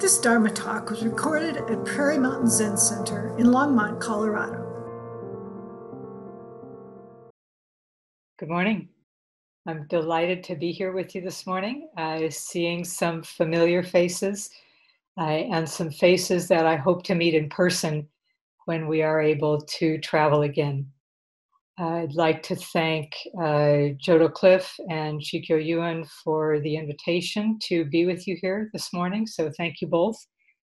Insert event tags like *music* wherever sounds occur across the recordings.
This Dharma talk was recorded at Prairie Mountain Zen Center in Longmont, Colorado. Good morning. I'm delighted to be here with you this morning, uh, seeing some familiar faces uh, and some faces that I hope to meet in person when we are able to travel again. I'd like to thank uh, Jodo Cliff and Chikyo Ewan for the invitation to be with you here this morning. So thank you both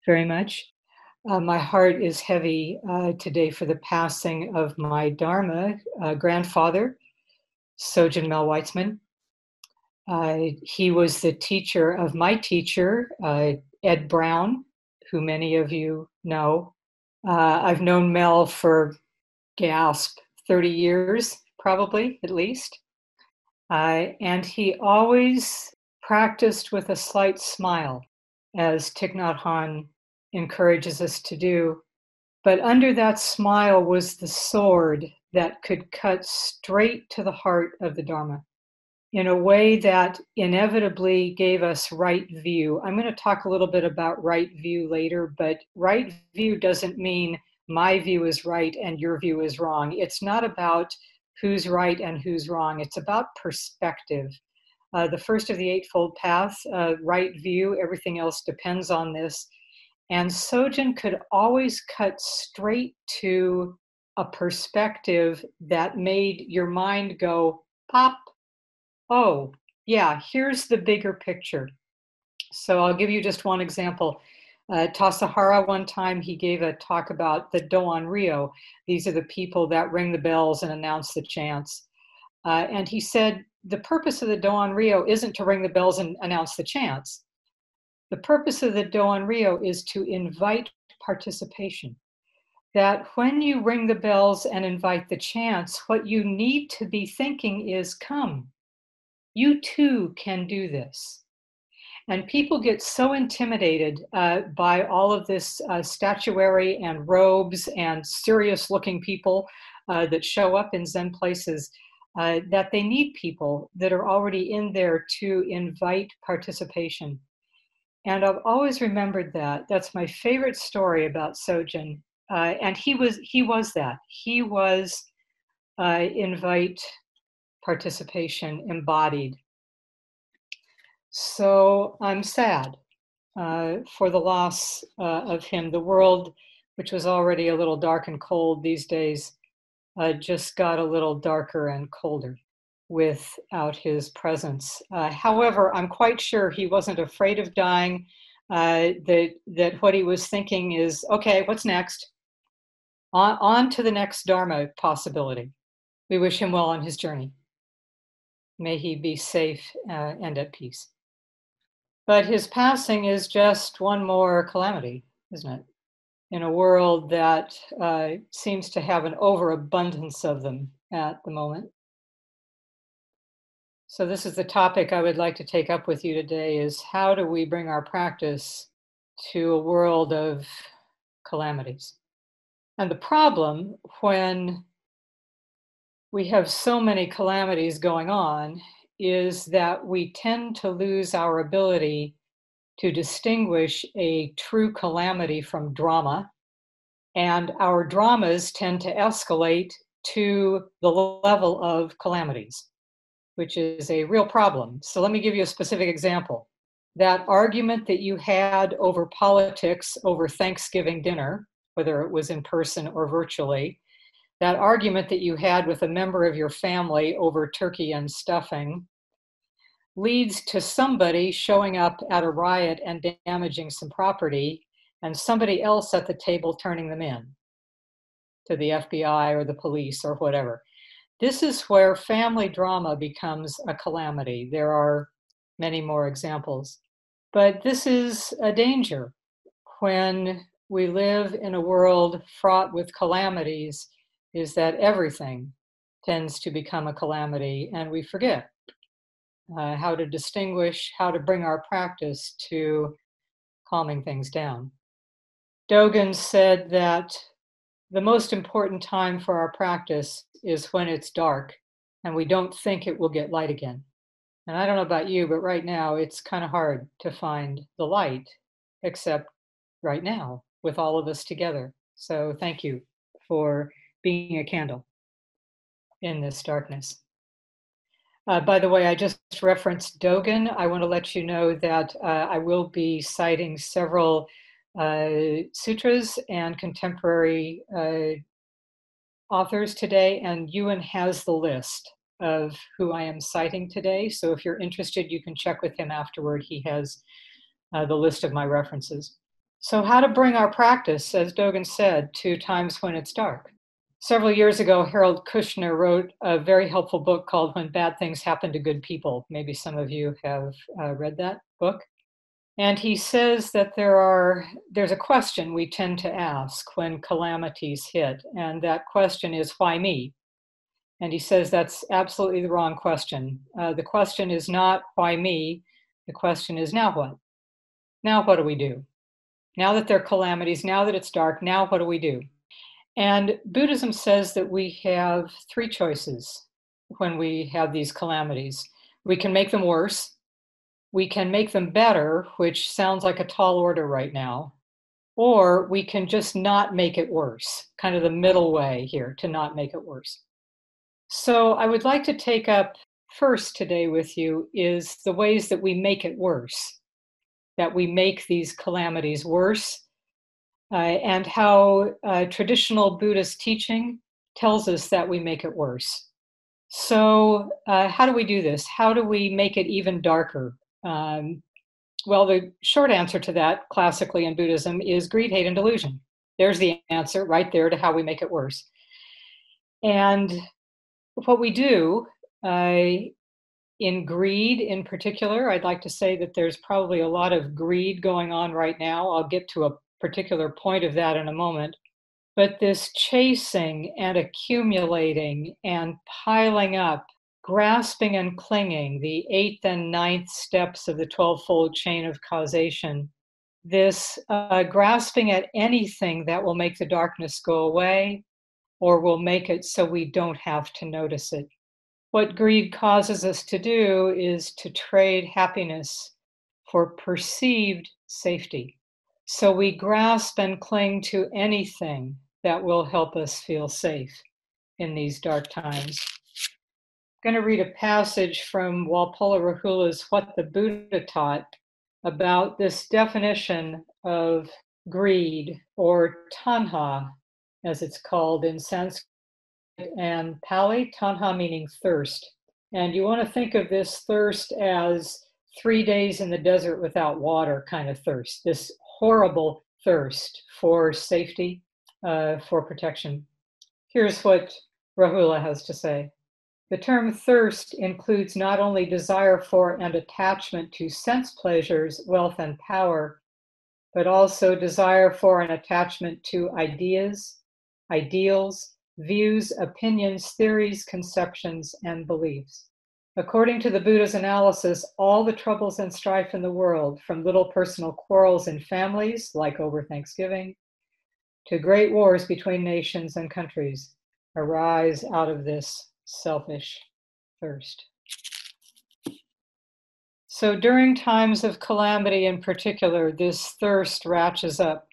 very much. Uh, my heart is heavy uh, today for the passing of my Dharma uh, grandfather, Sojun Mel Weitzman. Uh, he was the teacher of my teacher, uh, Ed Brown, who many of you know. I've known Mel for gasp 30 years, probably at least. Uh, and he always practiced with a slight smile, as Thich Nhat Hanh encourages us to do. But under that smile was the sword that could cut straight to the heart of the Dharma in a way that inevitably gave us right view. I'm going to talk a little bit about right view later, but right view doesn't mean my view is right and your view is wrong. It's not about who's right and who's wrong, it's about perspective. Uh, the first of the Eightfold Path, uh, right view, everything else depends on this. And Sojun could always cut straight to a perspective that made your mind go pop. Oh, yeah, here's the bigger picture. So I'll give you just one example. Uh, Tassajara, one time, he gave a talk about the Doan Ryo. These are the people that ring the bells and announce the chants. Uh, and he said, the purpose of the Doan Ryo isn't to ring the bells and announce the chants. The purpose of the Doan Ryo is to invite participation. That when you ring the bells and invite the chants, what you need to be thinking is come. You too can do this. And people get so intimidated uh, by all of this uh, statuary and robes and serious looking people uh, that show up in Zen places uh, that they need people that are already in there to invite participation. And I've always remembered that. That's my favorite story about Sojun. Uh, and he was he was that. He was uh, invite participation embodied. So I'm sad uh, for the loss uh, of him. The world, which was already a little dark and cold these days, uh, just got a little darker and colder without his presence. Uh, however, I'm quite sure he wasn't afraid of dying. Uh, that that what he was thinking is, okay, what's next? On, on to the next Dharma possibility. We wish him well on his journey. May he be safe uh, and at peace. But his passing is just one more calamity, isn't it? In a world that uh, seems to have an overabundance of them at the moment. So this is the topic I would like to take up with you today is how do we bring our practice to a world of calamities? And the problem when we have so many calamities going on is that we tend to lose our ability to distinguish a true calamity from drama. And our dramas tend to escalate to the level of calamities, which is a real problem. So let me give you a specific example. That argument that you had over politics over Thanksgiving dinner, whether it was in person or virtually, that argument that you had with a member of your family over turkey and stuffing leads to somebody showing up at a riot and damaging some property and somebody else at the table turning them in to the FBI or the police or whatever. This is where family drama becomes a calamity. There are many more examples. But this is a danger when we live in a world fraught with calamities is that everything tends to become a calamity and we forget uh, how to distinguish, how to bring our practice to calming things down. Dogen said that the most important time for our practice is when it's dark and we don't think it will get light again. And I don't know about you, but right now it's kind of hard to find the light except right now with all of us together. So thank you for being a candle in this darkness. Uh, by the way, I just referenced Dogen. I want to let you know that uh, I will be citing several uh, sutras and contemporary uh, authors today, and Ewan has the list of who I am citing today. So if you're interested, you can check with him afterward. He has uh, the list of my references. So, how to bring our practice, as Dogen said, to times when it's dark. Several years ago, Harold Kushner wrote a very helpful book called When Bad Things Happen to Good People. Maybe some of you have uh, read that book. And he says that there are there's a question we tend to ask when calamities hit, and that question is why me? And he says that's absolutely the wrong question. Uh, the question is not why me. The question is now what? Now what do we do? Now that there are calamities, now that it's dark, now what do we do? And Buddhism says that we have three choices when we have these calamities. We can make them worse, we can make them better, which sounds like a tall order right now, or we can just not make it worse, kind of the middle way here to not make it worse. So I would like to take up first today with you is the ways that we make it worse, that we make these calamities worse, and how uh, traditional Buddhist teaching tells us that we make it worse. So, uh, how do we do this? How do we make it even darker? Um, well, the short answer to that, classically in Buddhism, is greed, hate, and delusion. There's the answer right there to how we make it worse. And what we do uh, in greed, in particular, I'd like to say that there's probably a lot of greed going on right now. I'll get to a particular point of that in a moment. But this chasing and accumulating and piling up grasping and clinging, the eighth and ninth steps of the 12 fold chain of causation, this uh, grasping at anything that will make the darkness go away or will make it so we don't have to notice it. What greed causes us to do is to trade happiness for perceived safety. So we grasp and cling to anything that will help us feel safe in these dark times. I'm going to read a passage from Walpola Rahula's What the Buddha Taught about this definition of greed or tanha, as it's called in Sanskrit and Pali, tanha meaning thirst. And you want to think of this thirst as three days in the desert without water kind of thirst, this horrible thirst for safety, uh, for protection. Here's what Rahula has to say. The term thirst includes not only desire for and attachment to sense pleasures, wealth, and power, but also desire for and attachment to ideas, ideals, views, opinions, theories, conceptions, and beliefs. According to the Buddha's analysis, all the troubles and strife in the world, from little personal quarrels in families, like over Thanksgiving, to great wars between nations and countries, arise out of this selfish thirst. So during times of calamity in particular, this thirst ratchets up.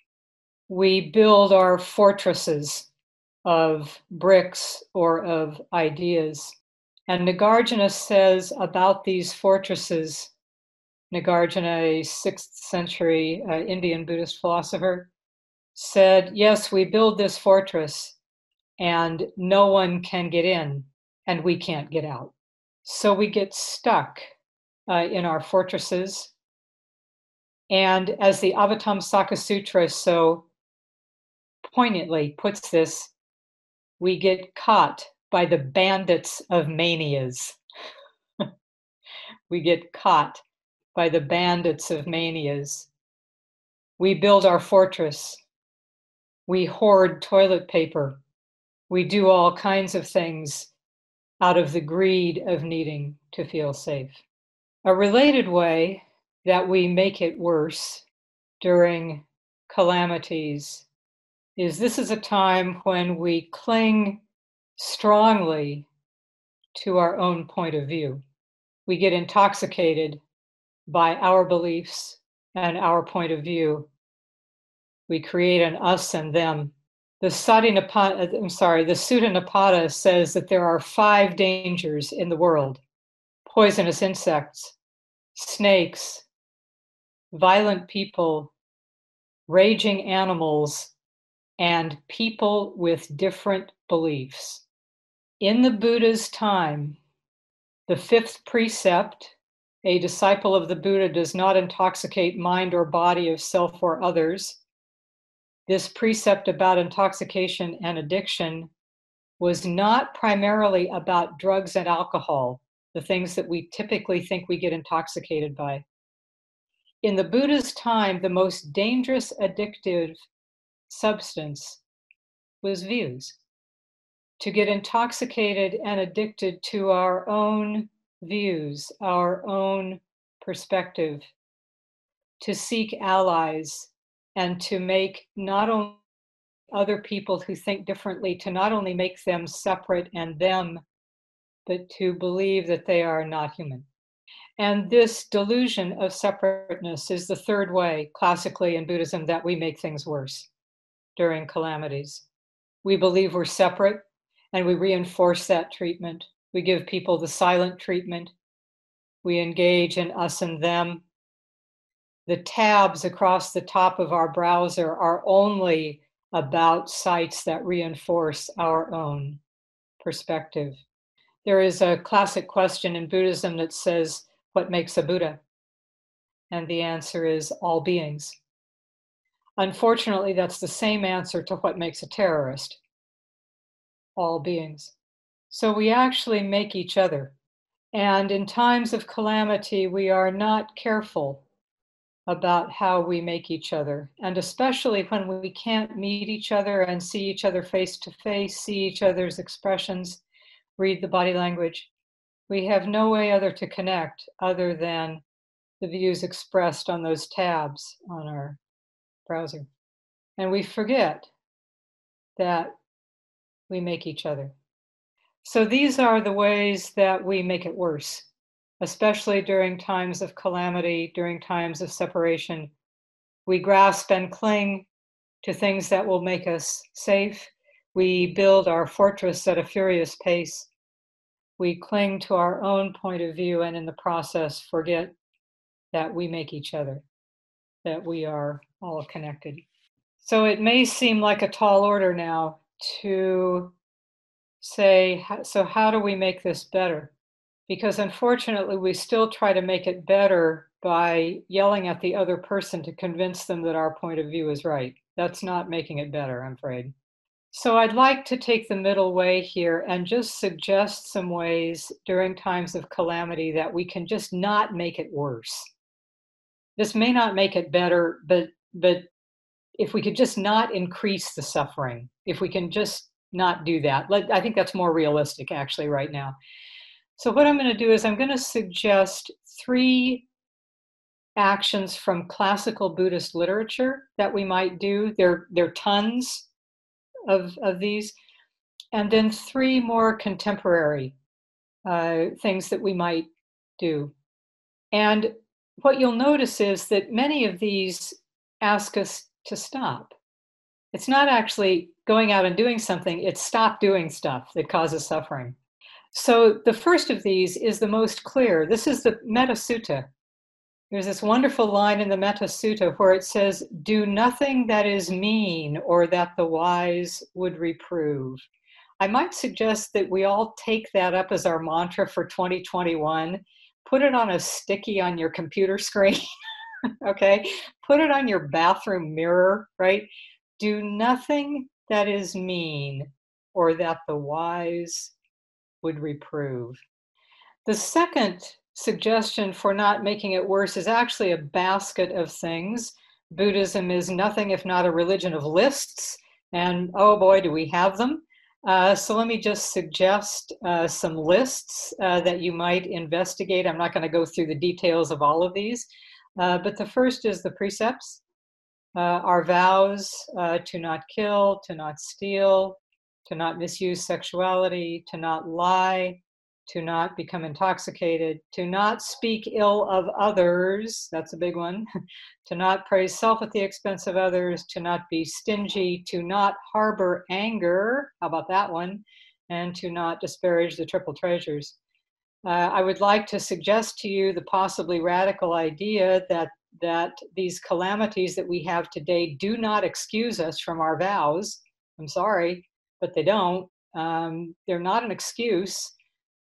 We build our fortresses of bricks or of ideas. And Nagarjuna says about these fortresses, Nagarjuna, a sixth century uh, Indian Buddhist philosopher, said, Yes, we build this fortress and no one can get in and we can't get out. So we get stuck uh, in our fortresses. And as the Avatamsaka Sutra so poignantly puts this, we get caught by the bandits of manias. we get caught by the bandits of manias. We build our fortress. We hoard toilet paper. We do all kinds of things out of the greed of needing to feel safe. A related way that we make it worse during calamities is this is a time when we cling strongly to our own point of view. We get intoxicated by our beliefs and our point of view. We create an us and them. The Sutta Nipata, I'm sorry, the Sutta says that there are five dangers in the world poisonous insects, snakes, violent people, raging animals, and people with different beliefs. In the Buddha's time, the fifth precept a disciple of the Buddha does not intoxicate mind or body of self or others. This precept about intoxication and addiction was not primarily about drugs and alcohol, the things that we typically think we get intoxicated by. In the Buddha's time, the most dangerous addictive substance was views. To get intoxicated and addicted to our own views, our own perspective, to seek allies, and to make not only other people who think differently, to not only make them separate and them, but to believe that they are not human. And this delusion of separateness is the third way, classically in Buddhism, that we make things worse during calamities. We believe we're separate and we reinforce that treatment. We give people the silent treatment. We engage in us and them. The tabs across the top of our browser are only about sites that reinforce our own perspective. There is a classic question in Buddhism that says, What makes a Buddha? And the answer is all beings. Unfortunately, that's the same answer to what makes a terrorist all beings. So we actually make each other. And in times of calamity, we are not careful about how we make each other. And especially when we can't meet each other and see each other face to face, see each other's expressions, read the body language. We have no way other to connect other than the views expressed on those tabs on our browser. And we forget that we make each other. So these are the ways that we make it worse, especially during times of calamity, during times of separation. We grasp and cling to things that will make us safe. We build our fortress at a furious pace. We cling to our own point of view and in the process forget that we make each other, that we are all connected. So it may seem like a tall order now to say, so how do we make this better? Because unfortunately, we still try to make it better by yelling at the other person to convince them that our point of view is right. That's not making it better, I'm afraid. So I'd like to take the middle way here and just suggest some ways during times of calamity that we can just not make it worse. This may not make it better, but but if we could just not increase the suffering, if we can just not do that. Let, I think that's more realistic actually right now. So what I'm going to do is I'm going to suggest three actions from classical Buddhist literature that we might do. There, there are tons of, of these. And then three more contemporary uh, things that we might do. And what you'll notice is that many of these ask us to stop. It's not actually going out and doing something, it's stop doing stuff that causes suffering. So the first of these is the most clear. This is the Metta Sutta. There's this wonderful line in the Metta Sutta where it says, Do nothing that is mean or that the wise would reprove. I might suggest that we all take that up as our mantra for 2021. Put it on a sticky on your computer screen. *laughs* *laughs* okay? Put it on your bathroom mirror, right? Do nothing that is mean or that the wise would reprove. The second suggestion for not making it worse is actually a basket of things. Buddhism is nothing if not a religion of lists, and oh boy, do we have them. Uh, so let me just suggest uh, some lists uh, that you might investigate. I'm not going to go through the details of all of these, uh, but the first is the precepts uh, our vows uh, to not kill, to not steal, to not misuse sexuality, to not lie, to not become intoxicated, to not speak ill of others, that's a big one, to not praise self at the expense of others, to not be stingy, to not harbor anger, how about that one, and to not disparage the triple treasures. Uh, I would like to suggest to you the possibly radical idea that that these calamities that we have today do not excuse us from our vows. I'm sorry, but they don't. Um, they're not an excuse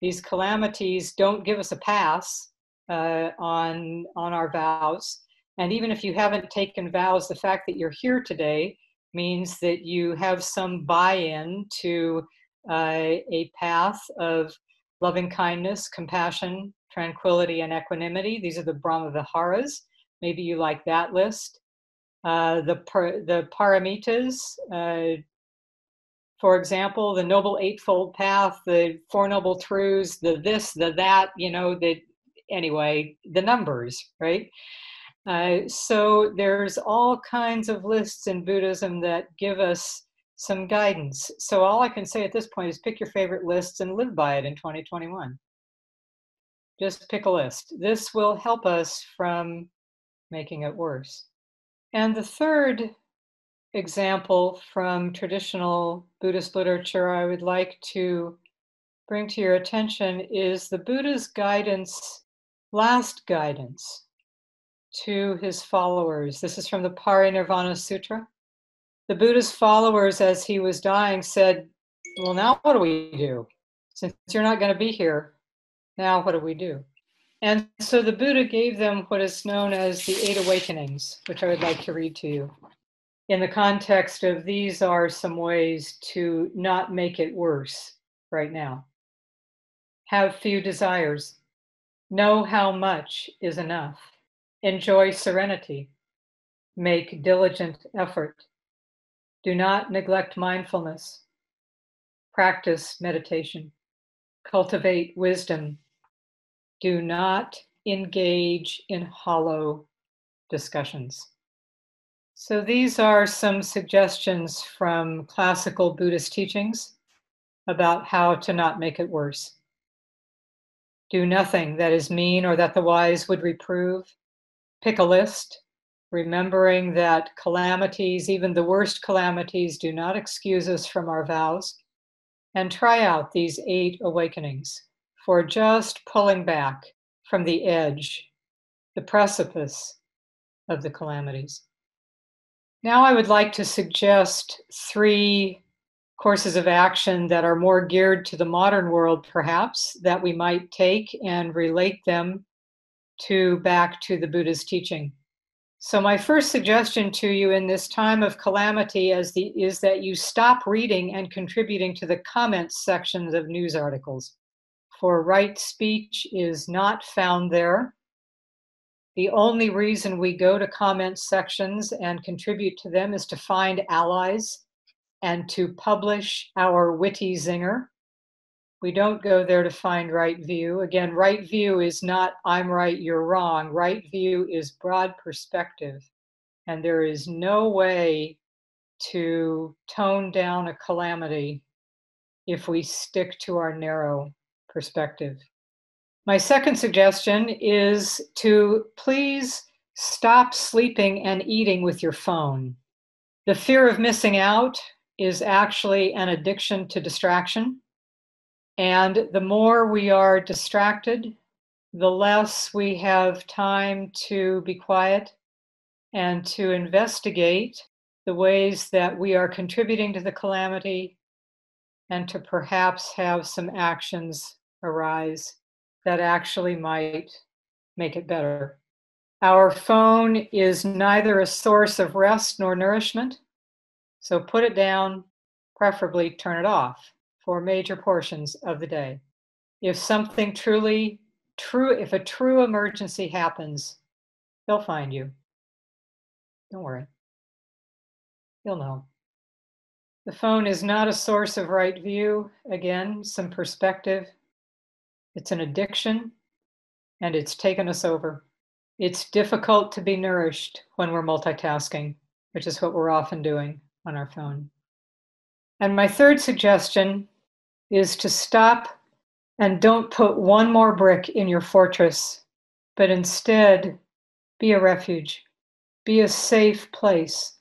these calamities don't give us a pass uh, on on our vows. And even if you haven't taken vows, the fact that you're here today means that you have some buy-in to uh, a path of loving kindness, compassion, tranquility, and equanimity. These are the Brahma Viharas. Maybe you like that list. Uh, the par- the paramitas, uh, for example, the Noble Eightfold Path, the Four Noble Truths, the this, the that, you know, the anyway, the numbers, right? Uh, so there's all kinds of lists in Buddhism that give us some guidance. So all I can say at this point is pick your favorite lists and live by it in 2021. Just pick a list. This will help us from making it worse. And the third example from traditional Buddhist literature I would like to bring to your attention is the Buddha's guidance, last guidance to his followers. This is from the Parinirvana Sutra. The Buddha's followers, as he was dying, said, Well, now what do we do? Since you're not going to be here, now what do we do? And so the Buddha gave them what is known as the Eight Awakenings, which I would like to read to you in the context of these are some ways to not make it worse right now. Have few desires. Know how much is enough. Enjoy serenity. Make diligent effort. Do not neglect mindfulness. Practice meditation. Cultivate wisdom. Do not engage in hollow discussions. So these are some suggestions from classical Buddhist teachings about how to not make it worse. Do nothing that is mean or that the wise would reprove. Pick a list, remembering that calamities, even the worst calamities, do not excuse us from our vows. And try out these eight awakenings for just pulling back from the edge, the precipice of the calamities. Now, I would like to suggest three courses of action that are more geared to the modern world, perhaps, that we might take and relate them to back to the Buddha's teaching. So, my first suggestion to you in this time of calamity is, the, is that you stop reading and contributing to the comments sections of news articles. For right speech is not found there. The only reason we go to comment sections and contribute to them is to find allies and to publish our witty zinger. We don't go there to find right view. Again, right view is not I'm right, you're wrong. Right view is broad perspective. And there is no way to tone down a calamity if we stick to our narrow perspective. My second suggestion is to please stop sleeping and eating with your phone. The fear of missing out is actually an addiction to distraction. And the more we are distracted, the less we have time to be quiet and to investigate the ways that we are contributing to the calamity and to perhaps have some actions arise that actually might make it better. Our phone is neither a source of rest nor nourishment, so put it down, preferably turn it off for major portions of the day. If something truly true, if a true emergency happens, they'll find you. Don't worry. You'll know. The phone is not a source of right view. Again, some perspective it's an addiction and it's taken us over. It's difficult to be nourished when we're multitasking, which is what we're often doing on our phone. And my third suggestion is to stop And don't put one more brick in your fortress, but instead be a refuge, be a safe place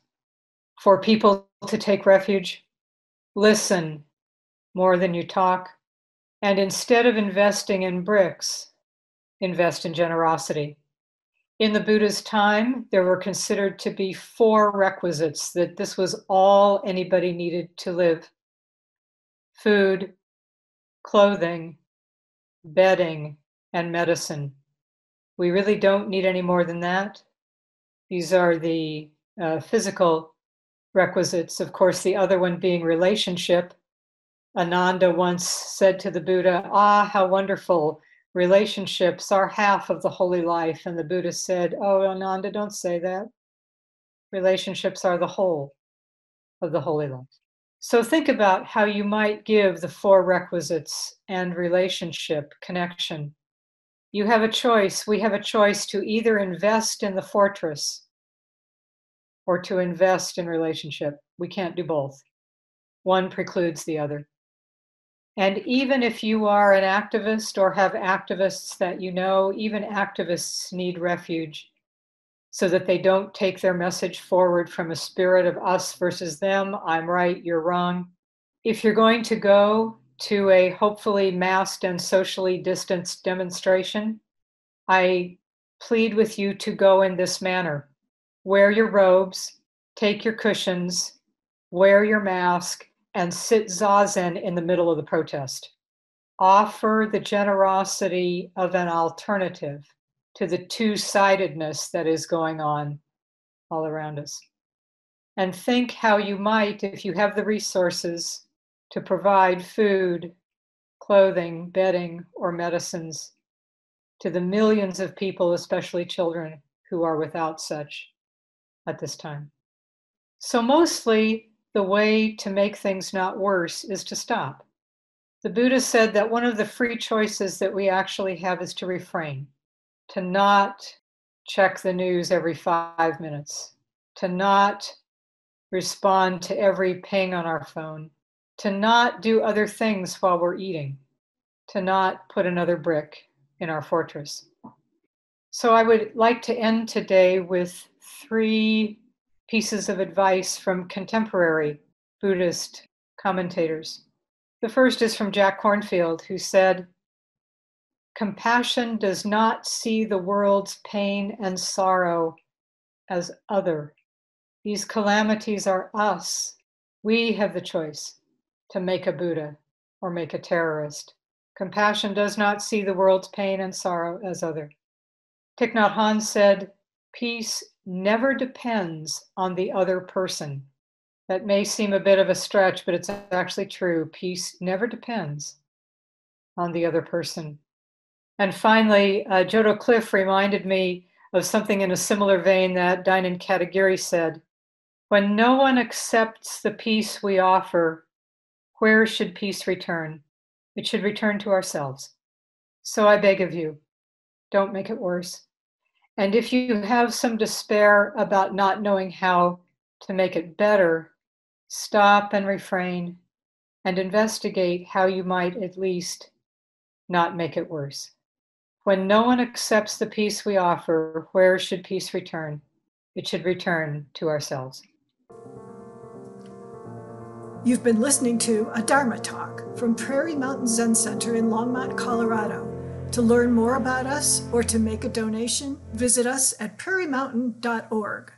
for people to take refuge. Listen more than you talk. And instead of investing in bricks, invest in generosity. In the Buddha's time, there were considered to be four requisites that this was all anybody needed to live food, clothing, bedding, and medicine. We really don't need any more than that. These are the uh, physical requisites. Of course, the other one being relationship. Ananda once said to the Buddha, Ah, how wonderful. Relationships are half of the holy life. And the Buddha said, Oh, Ananda, don't say that. Relationships are the whole of the holy life. So think about how you might give the four requisites and relationship connection. You have a choice. We have a choice to either invest in the fortress or to invest in relationship. We can't do both. One precludes the other. And even if you are an activist or have activists that you know, even activists need refuge so that they don't take their message forward from a spirit of us versus them. I'm right, you're wrong. If you're going to go to a hopefully masked and socially distanced demonstration, I plead with you to go in this manner. Wear your robes, take your cushions, wear your mask, and sit zazen in the middle of the protest. Offer the generosity of an alternative to the two sidedness that is going on all around us. And think how you might, if you have the resources, to provide food, clothing, bedding, or medicines to the millions of people, especially children, who are without such at this time. So, mostly, the way to make things not worse is to stop. The Buddha said that one of the free choices that we actually have is to refrain, to not check the news every five minutes, to not respond to every ping on our phone, to not do other things while we're eating, to not put another brick in our fortress. So I would like to end today with three pieces of advice from contemporary Buddhist commentators. The first is from Jack Kornfield, who said, Compassion does not see the world's pain and sorrow as other. These calamities are us. We have the choice to make a Buddha or make a terrorist. Compassion does not see the world's pain and sorrow as other. Thich Nhat Hanh said, Peace never depends on the other person. That may seem a bit of a stretch, but it's actually true. Peace never depends on the other person. And finally, uh, Jodo Cliff reminded me of something in a similar vein that Dainin Katagiri said. When no one accepts the peace we offer, where should peace return? It should return to ourselves. So I beg of you, don't make it worse. And if you have some despair about not knowing how to make it better, stop and refrain and investigate how you might at least not make it worse. When no one accepts the peace we offer, where should peace return? It should return to ourselves. You've been listening to a Dharma talk from Prairie Mountain Zen Center in Longmont, Colorado. To learn more about us or to make a donation, visit us at prairiemountain.org.